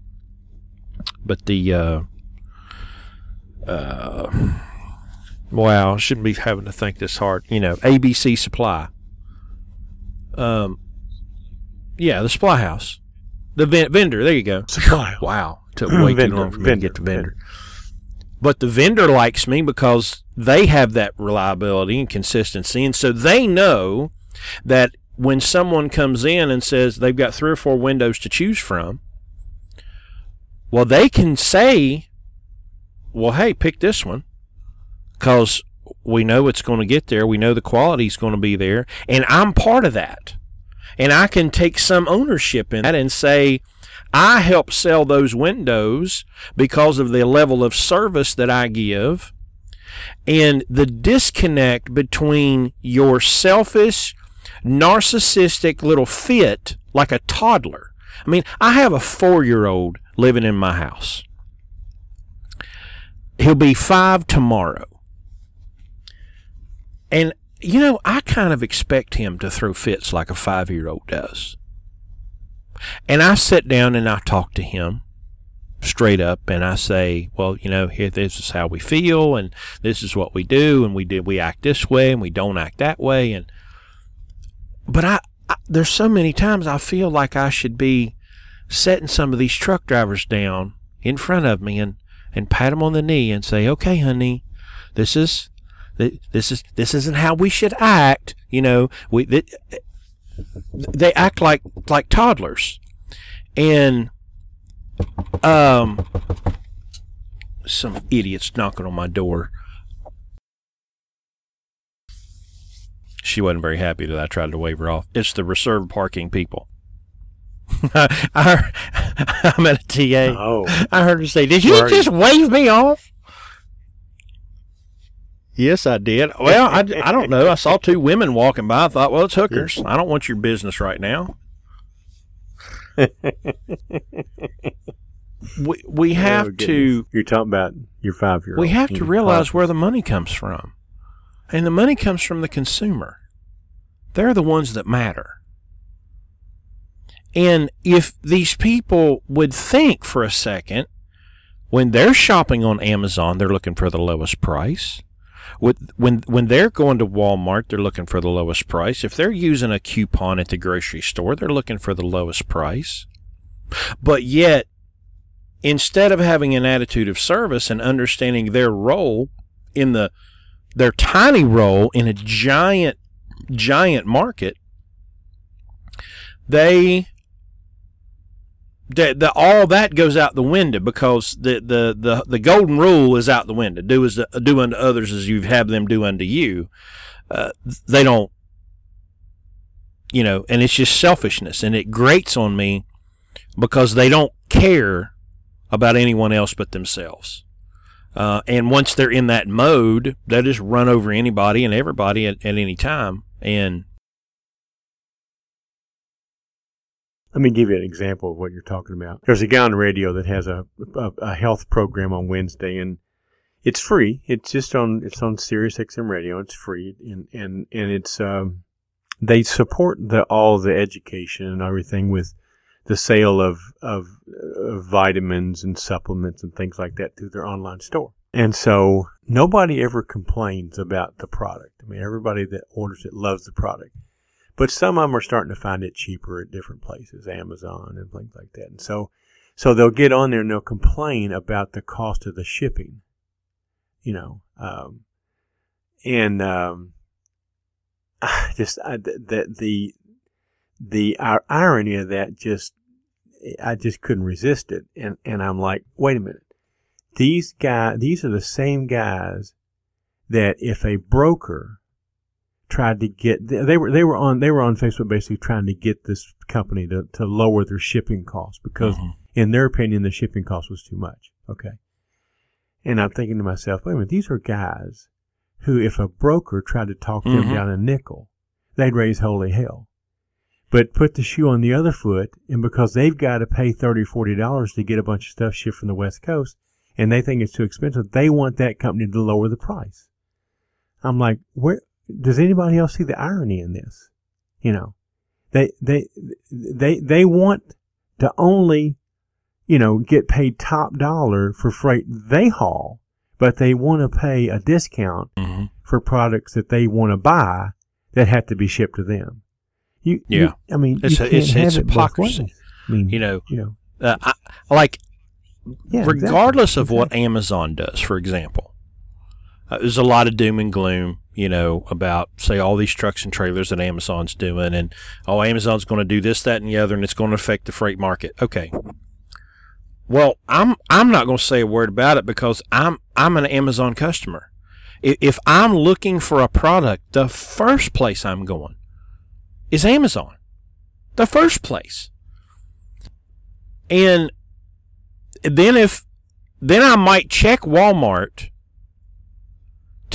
but the uh, uh, wow, shouldn't be having to think this hard. You know, ABC Supply. Um, yeah, the supply house, the ven- vendor. There you go. supply. Wow, took way too Vendor, long for me vendor, to get to vendor. But the vendor likes me because they have that reliability and consistency, and so they know that when someone comes in and says they've got three or four windows to choose from, well, they can say, "Well, hey, pick this one," because we know it's going to get there. We know the quality is going to be there, and I'm part of that, and I can take some ownership in that and say. I help sell those windows because of the level of service that I give and the disconnect between your selfish, narcissistic little fit like a toddler. I mean, I have a four year old living in my house. He'll be five tomorrow. And, you know, I kind of expect him to throw fits like a five year old does. And I sit down and I talk to him straight up and I say, well, you know, here this is how we feel and this is what we do and we did we act this way and we don't act that way and but I, I there's so many times I feel like I should be setting some of these truck drivers down in front of me and and pat them on the knee and say, "Okay, honey, this is this is this isn't how we should act." You know, we th- they act like like toddlers, and um, some idiots knocking on my door. She wasn't very happy that I tried to wave her off. It's the reserved parking people. I, I'm at a TA. Oh, I heard her say, "Did you just wave me off?" Yes, I did. Well, I, I don't know. I saw two women walking by. I thought, well, it's hookers. I don't want your business right now. we we oh, have Oh, to. You're talking about your five year old. we have to mm-hmm. realize where the money comes from. And the money comes from the consumer. They're the ones that matter. And if these people would think for a second, when they're shopping on Amazon, they're looking for the lowest price. With, when when they're going to Walmart, they're looking for the lowest price. If they're using a coupon at the grocery store, they're looking for the lowest price. But yet, instead of having an attitude of service and understanding their role in the their tiny role in a giant giant market they the, the, all that goes out the window because the, the, the, the golden rule is out the window. Do as do unto others as you have had them do unto you. Uh, they don't, you know, and it's just selfishness, and it grates on me because they don't care about anyone else but themselves. Uh, and once they're in that mode, they just run over anybody and everybody at, at any time. And Let me give you an example of what you're talking about. There's a guy on the radio that has a, a, a health program on Wednesday, and it's free. It's just on it's on Sirius XM radio. It's free, and and and it's um, they support the all the education and everything with the sale of, of of vitamins and supplements and things like that through their online store. And so nobody ever complains about the product. I mean, everybody that orders it loves the product. But some of them are starting to find it cheaper at different places, Amazon and things like that. And so, so they'll get on there and they'll complain about the cost of the shipping, you know, um, and um, just I, the the the irony of that just I just couldn't resist it, and and I'm like, wait a minute, these guys, these are the same guys that if a broker tried to get they were they were on they were on Facebook basically trying to get this company to, to lower their shipping costs because mm-hmm. in their opinion the shipping cost was too much. Okay. And I'm thinking to myself, wait a minute, these are guys who if a broker tried to talk mm-hmm. them down a nickel, they'd raise holy hell. But put the shoe on the other foot, and because they've got to pay thirty, forty dollars to get a bunch of stuff shipped from the West Coast, and they think it's too expensive, they want that company to lower the price. I'm like, where does anybody else see the irony in this? You know, they they they they want to only, you know, get paid top dollar for freight they haul, but they want to pay a discount mm-hmm. for products that they want to buy that have to be shipped to them. You, yeah, you, I mean, it's a, it's, it's it hypocrisy. I mean, you know, you know, uh, I, like yeah, regardless exactly. of what. Amazon does, for example, uh, there's a lot of doom and gloom, you know, about say all these trucks and trailers that Amazon's doing, and oh, Amazon's going to do this, that, and the other, and it's going to affect the freight market. Okay. Well, I'm I'm not going to say a word about it because I'm I'm an Amazon customer. If I'm looking for a product, the first place I'm going is Amazon. The first place. And then if then I might check Walmart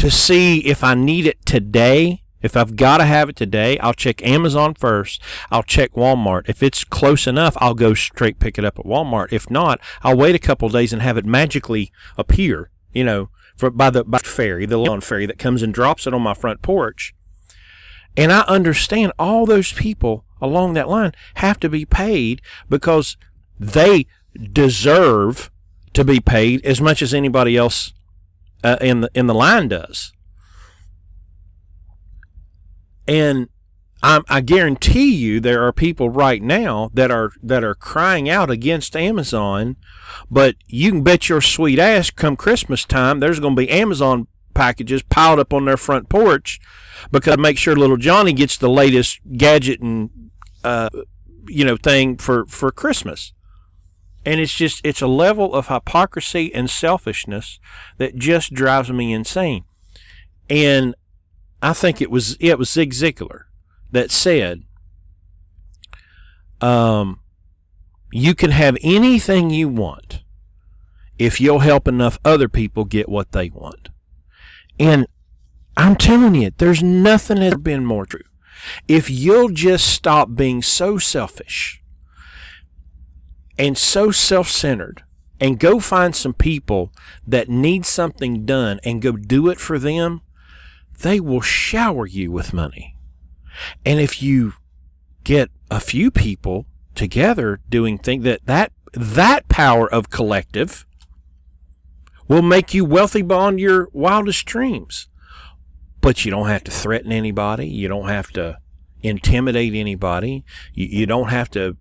to see if I need it today. If I've got to have it today, I'll check Amazon first. I'll check Walmart. If it's close enough, I'll go straight pick it up at Walmart. If not, I'll wait a couple days and have it magically appear, you know, for, by the by fairy, the lawn fairy that comes and drops it on my front porch. And I understand all those people along that line have to be paid because they deserve to be paid as much as anybody else uh, in the in the line does. And I, I guarantee you there are people right now that are that are crying out against Amazon, but you can bet your sweet ass come Christmas time there's going to be Amazon packages piled up on their front porch because I make sure little Johnny gets the latest gadget and uh, you know thing for for Christmas and it's just it's a level of hypocrisy and selfishness that just drives me insane. And i think it was it was zig ziglar that said um, you can have anything you want if you'll help enough other people get what they want. And i'm telling you there's nothing that's been more true. If you'll just stop being so selfish and so self centered and go find some people that need something done and go do it for them, they will shower you with money. And if you get a few people together doing things that that that power of collective will make you wealthy beyond your wildest dreams. But you don't have to threaten anybody. You don't have to intimidate anybody. You, you don't have to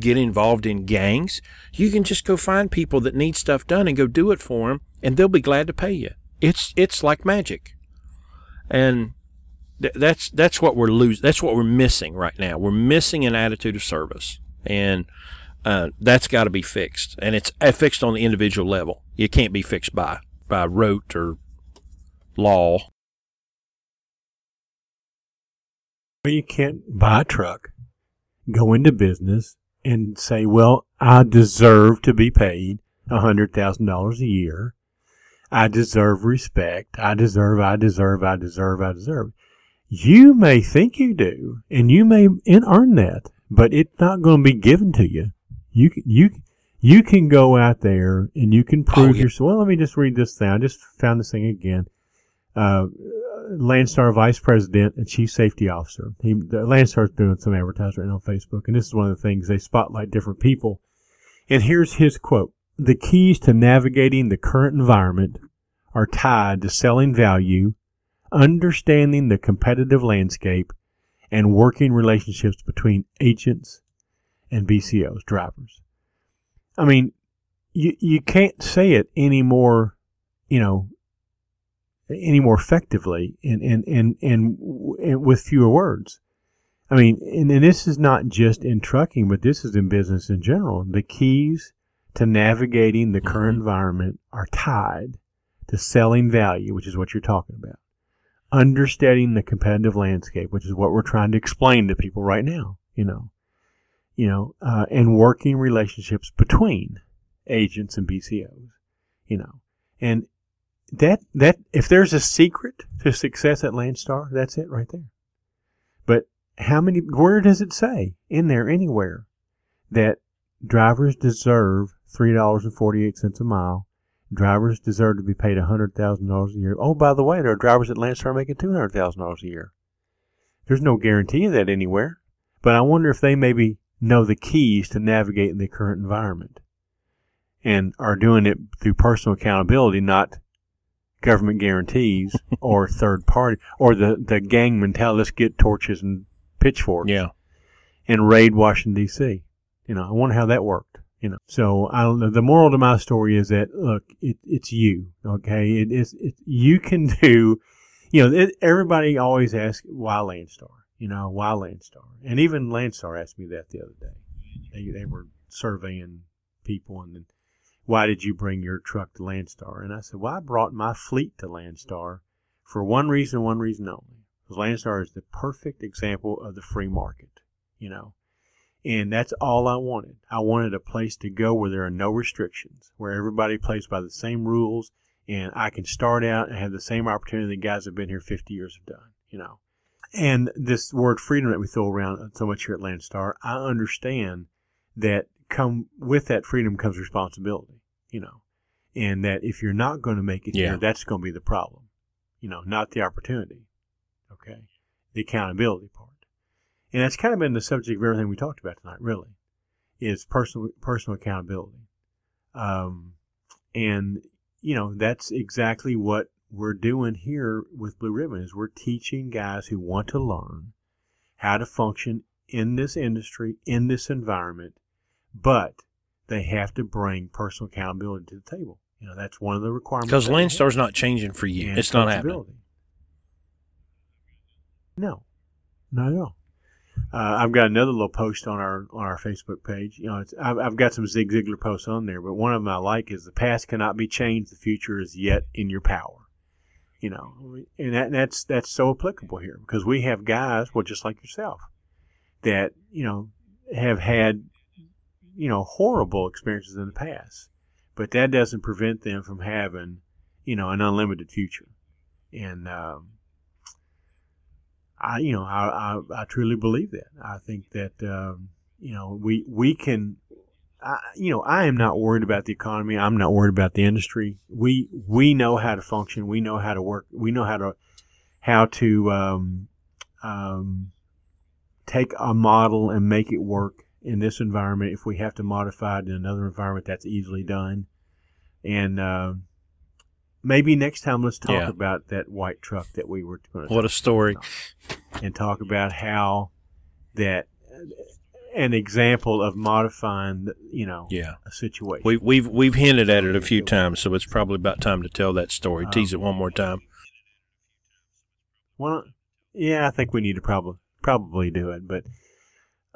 get involved in gangs. You can just go find people that need stuff done and go do it for them, and they'll be glad to pay you. It's it's like magic, and th- that's that's what we're losing. That's what we're missing right now. We're missing an attitude of service, and Uh, that's got to be fixed, and it's uh, fixed on the individual level. It can't be fixed by by rote or law. Well, you can't buy a truck, go into business, and say, "Well, I deserve to be paid a hundred thousand dollars a year. I deserve respect. I deserve. I deserve. I deserve. I deserve." You may think you do, and you may earn that, but it's not going to be given to you. You you you can go out there and you can prove Oh, yeah. yourself. Well, let me just read this thing. I just found this thing again. Uh, Landstar Vice President and Chief Safety Officer. He, Landstar's doing some advertising on Facebook, and this is one of the things they spotlight different people. And here's his quote: "The keys to navigating the current environment are tied to selling value, understanding the competitive landscape, and working relationships between agents and BCOs, drivers." I mean, you you can't say it any more, you know, any more effectively and and and and, and with fewer words. I mean, and, and this is not just in trucking, but this is in business in general. The keys to navigating the current environment are tied to selling value, which is what you're talking about. Understanding the competitive landscape, which is what we're trying to explain to people right now. You know, you know, uh, and working relationships between agents and BCOs. You know, and that that if there's a secret to success at Landstar, that's it right there. But how many? Where does it say in there anywhere that drivers deserve three dollars and forty eight cents a mile? Drivers deserve to be paid hundred thousand dollars a year. Oh, by the way, there are drivers at Landstar making two hundred thousand dollars a year. There's no guarantee of that anywhere. But I wonder if they maybe know the keys to navigating the current environment and are doing it through personal accountability, not government guarantees or third party or the, the gang mentality. Let's get torches and pitchforks Yeah. and raid Washington D.C. You know, I wonder how that worked. You know, so I don't know. The moral to my story is that look, it, it's you. Okay, it is. It, you can do. You know, it, everybody always asks why Landstar. You know, why Landstar? And even Landstar asked me that the other day. They they were surveying people and why did you bring your truck to Landstar? And I said, well, I brought my fleet to Landstar for one reason, one reason only. Because Landstar is the perfect example of the free market, you know. And that's all I wanted. I wanted a place to go where there are no restrictions, where everybody plays by the same rules, and I can start out and have the same opportunity the guys that have been here 50 years have done, you know. And this word freedom that we throw around so much here at Landstar, I understand that come with that freedom comes responsibility, you know, and that if you're not going to make it Yeah. here, that's going to be the problem, you know, not the opportunity. Okay, the accountability part, and that's kind of been the subject of everything we talked about tonight. Really, is personal personal accountability, um, and you know that's exactly what we're doing here with Blue Ribbon. Is we're teaching guys who want to learn how to function in this industry, in this environment, but they have to bring personal accountability to the table. You know, that's one of the requirements. Because that we have. Landstar's not changing for you. And It's not happening. No, not at all. Uh, I've got another little post on our on our Facebook page. You know, it's, I've, I've got some Zig Ziglar posts on there, but one of them I like is the past cannot be changed. The future is yet in your power. You know, and that, that's that's so applicable here because we have guys, well, just like yourself, that you know have had you know horrible experiences in the past, but that doesn't prevent them from having you know an unlimited future. And um, I, you know, I, I, I truly believe that. I think that um, you know we we can. I, you know, I am not worried about the economy. I'm not worried about the industry. We we know how to function. We know how to work. We know how to how to um, um, take a model and make it work in this environment. If we have to modify it in another environment, that's easily done. And uh, maybe next time, let's talk Yeah. about that white truck that we were going to What a story. and talk about how that an example of modifying, you know, Yeah. a situation. We, we've we've hinted at it a few times, so it's probably about time to tell that story. Um, Tease it one more time. Well, yeah, I think we need to probably probably do it, but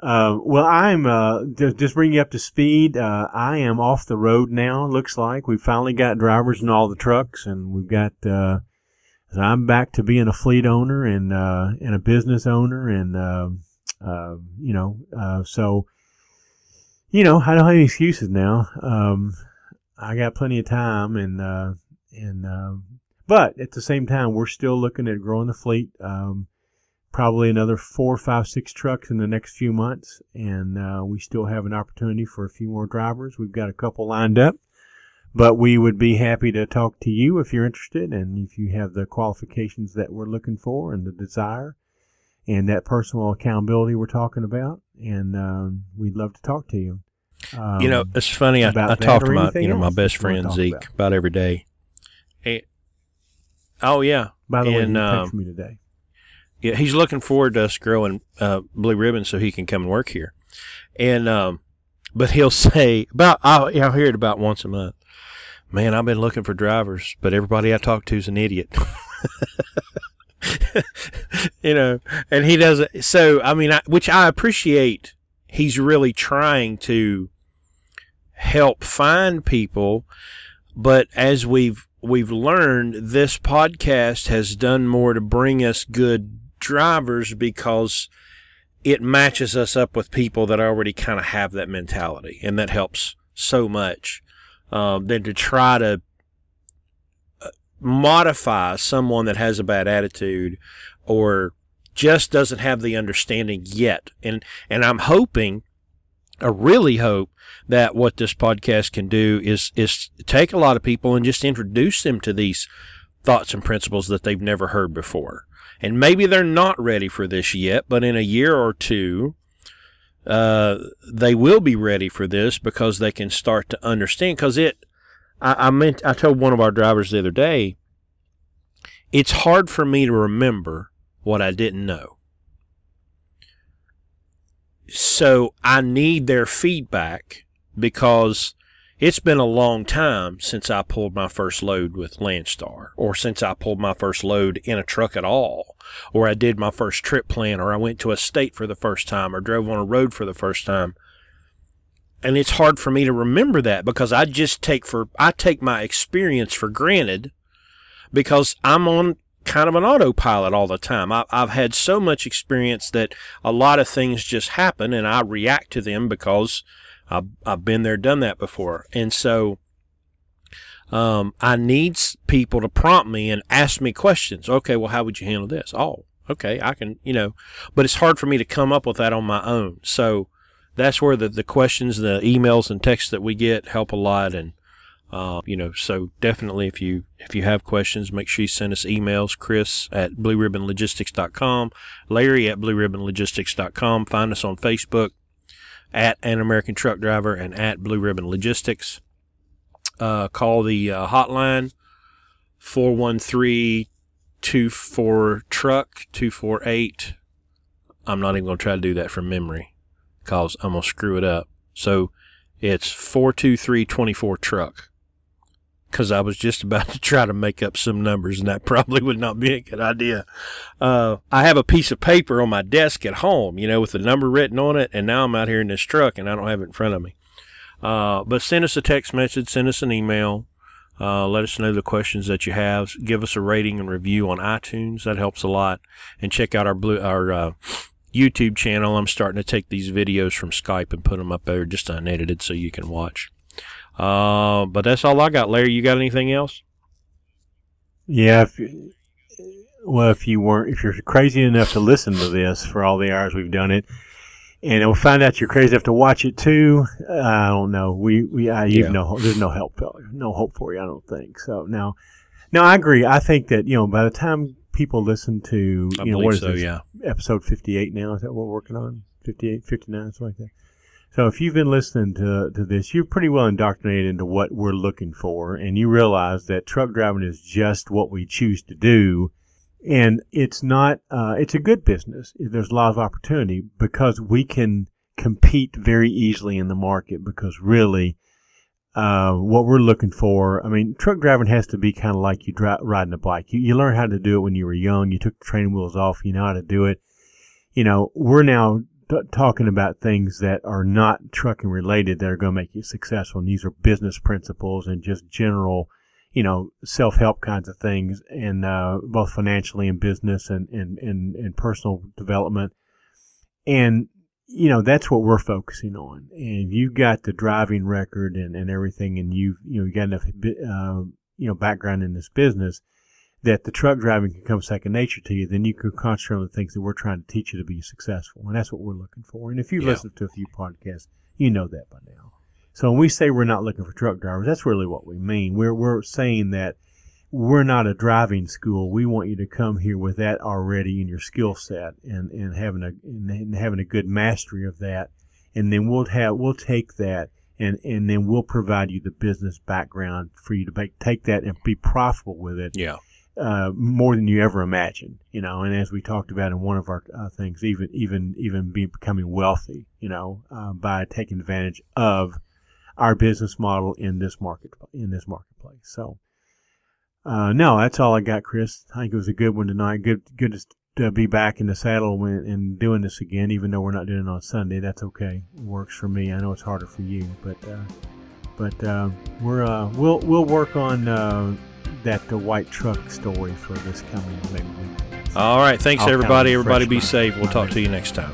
Uh, well, I'm uh, just, just bring you up to speed. Uh, I am off the road now. Looks like we finally got drivers in all the trucks, and we've got. Uh, I'm back to being a fleet owner and uh, and a business owner, and uh, you know, uh, so you know, I don't have any excuses now. Um, I got plenty of time, and uh, and but at the same time, we're still looking at growing the fleet. Um, probably another four, five, six trucks in the next few months, and uh, we still have an opportunity for a few more drivers. We've got a couple lined up, but we would be happy to talk to you if you're interested and if you have the qualifications that we're looking for and the desire and that personal accountability we're talking about. And um, we'd love to talk to you. Um, you know, it's funny. I, about I talk to my you know my best that you wanna friend Zeke about? about every day. And- oh yeah, by the way, and, you um, texted me today. Yeah. He's looking forward to us growing uh, Blue Ribbon so he can come and work here. And um, but he'll say about I'll, I'll hear it about once a month. Man, I've been looking for drivers, but everybody I talk to is an idiot. you know, and he doesn't. So I mean, I, which I appreciate. He's really trying to help find people, but as we've we've learned, this podcast has done more to bring us good drivers because it matches us up with people that already kind of have that mentality, and that helps so much um, than to try to uh, modify someone that has a bad attitude or just doesn't have the understanding yet. And and I'm hoping, I really hope that what this podcast can do is is take a lot of people and just introduce them to these thoughts and principles that they've never heard before. And maybe they're not ready for this yet, but in a year or two, uh, they will be ready for this because they can start to understand. Because it, I, I meant, I told one of our drivers the other day, it's hard for me to remember what I didn't know. So I need their feedback because it's been a long time since I pulled my first load with Landstar, or since I pulled my first load in a truck at all, or I did my first trip plan, or I went to a state for the first time, or drove on a road for the first time. And it's hard for me to remember that because I just take for I take my experience for granted because I'm on kind of an autopilot all the time. I, I've had so much experience that a lot of things just happen, and I react to them because I've, I've been there, done that before. And so um, I need people to prompt me and ask me questions. Okay, well, how would you handle this? Oh, okay, I can, you know, but it's hard for me to come up with that on my own. So that's where the, the questions, the emails and texts that we get help a lot. And, uh, you know, so definitely if you, if you have questions, make sure you send us emails, Chris at blueribbonlogistics.com, Larry at blueribbonlogistics.com. Find us on Facebook at an American truck driver and at Blue Ribbon Logistics. Uh, call the uh, hotline 413 24 truck 248. I'm not even going to try to do that from memory because I'm going to screw it up. So it's 423 24 truck because I was just about to try to make up some numbers and that probably would not be a good idea. Uh, I have a piece of paper on my desk at home, you know, with the number written on it, and now I'm out here in this truck and I don't have it in front of me. Uh, but send us a text message, send us an email. Uh, let us know the questions that you have. Give us a rating and review on iTunes. That helps a lot. And check out our blue, our, uh, YouTube channel. I'm starting to take these videos from Skype and put them up there just unedited so you can watch. Uh, but that's all I got. Larry, you got anything else? Yeah. If, well, if you weren't, if you're crazy enough to listen to this for all the hours we've done it, and we'll find out you're crazy enough to watch it too. I don't know. We we I, you've Yeah. no there's no help no hope for you. I don't think so. Now, now I agree. I think that you know by the time people listen to I know believe what is so, this yeah. episode 58 now is that what we're working on 58 59 something like that. So if you've been listening to to this, you're pretty well indoctrinated into what we're looking for, and you realize that truck driving is just what we choose to do, and it's not. Uh, it's a good business. There's a lot of opportunity because we can compete very easily in the market. Because really, uh, what we're looking for, I mean, truck driving has to be kind of like you dri- riding a bike. You, you learn how to do it when you were young. You took the training wheels off. You know how to do it. You know, we're now talking about things that are not trucking related that are going to make you successful. And these are business principles and just general, you know, self help kinds of things, and uh, both financially and business and, and, and, and personal development. And you know that's what we're focusing on. And you've got the driving record and, and everything, and you've you know you got enough uh, you know background in this business that the truck driving can come second nature to you, then you can concentrate on the things that we're trying to teach you to be successful. And that's what we're looking for. And if you've Yeah. listened to a few podcasts, you know that by now. So when we say we're not looking for truck drivers, that's really what we mean. We're, we're saying that we're not a driving school. We want you to come here with that already in your skill set and, and having a, and having a good mastery of that. And then we'll have, we'll take that and, and then we'll provide you the business background for you to make, take that and be profitable with it Yeah. Uh, more than you ever imagined, you know. And as we talked about in one of our uh, things, even even even be becoming wealthy, you know, uh, by taking advantage of our business model in this market in this marketplace. So, uh, no, that's all I got, Chris. I think it was a good one tonight. Good good to be back in the saddle when, and doing this again, even though we're not doing it on Sunday. That's okay. It works for me. I know it's harder for you, but. Uh, but uh, we're uh, we'll we'll work on uh, that the white truck story for this coming maybe week. All right. Thanks, I'll everybody. Everybody be safe. We'll talk to you next time.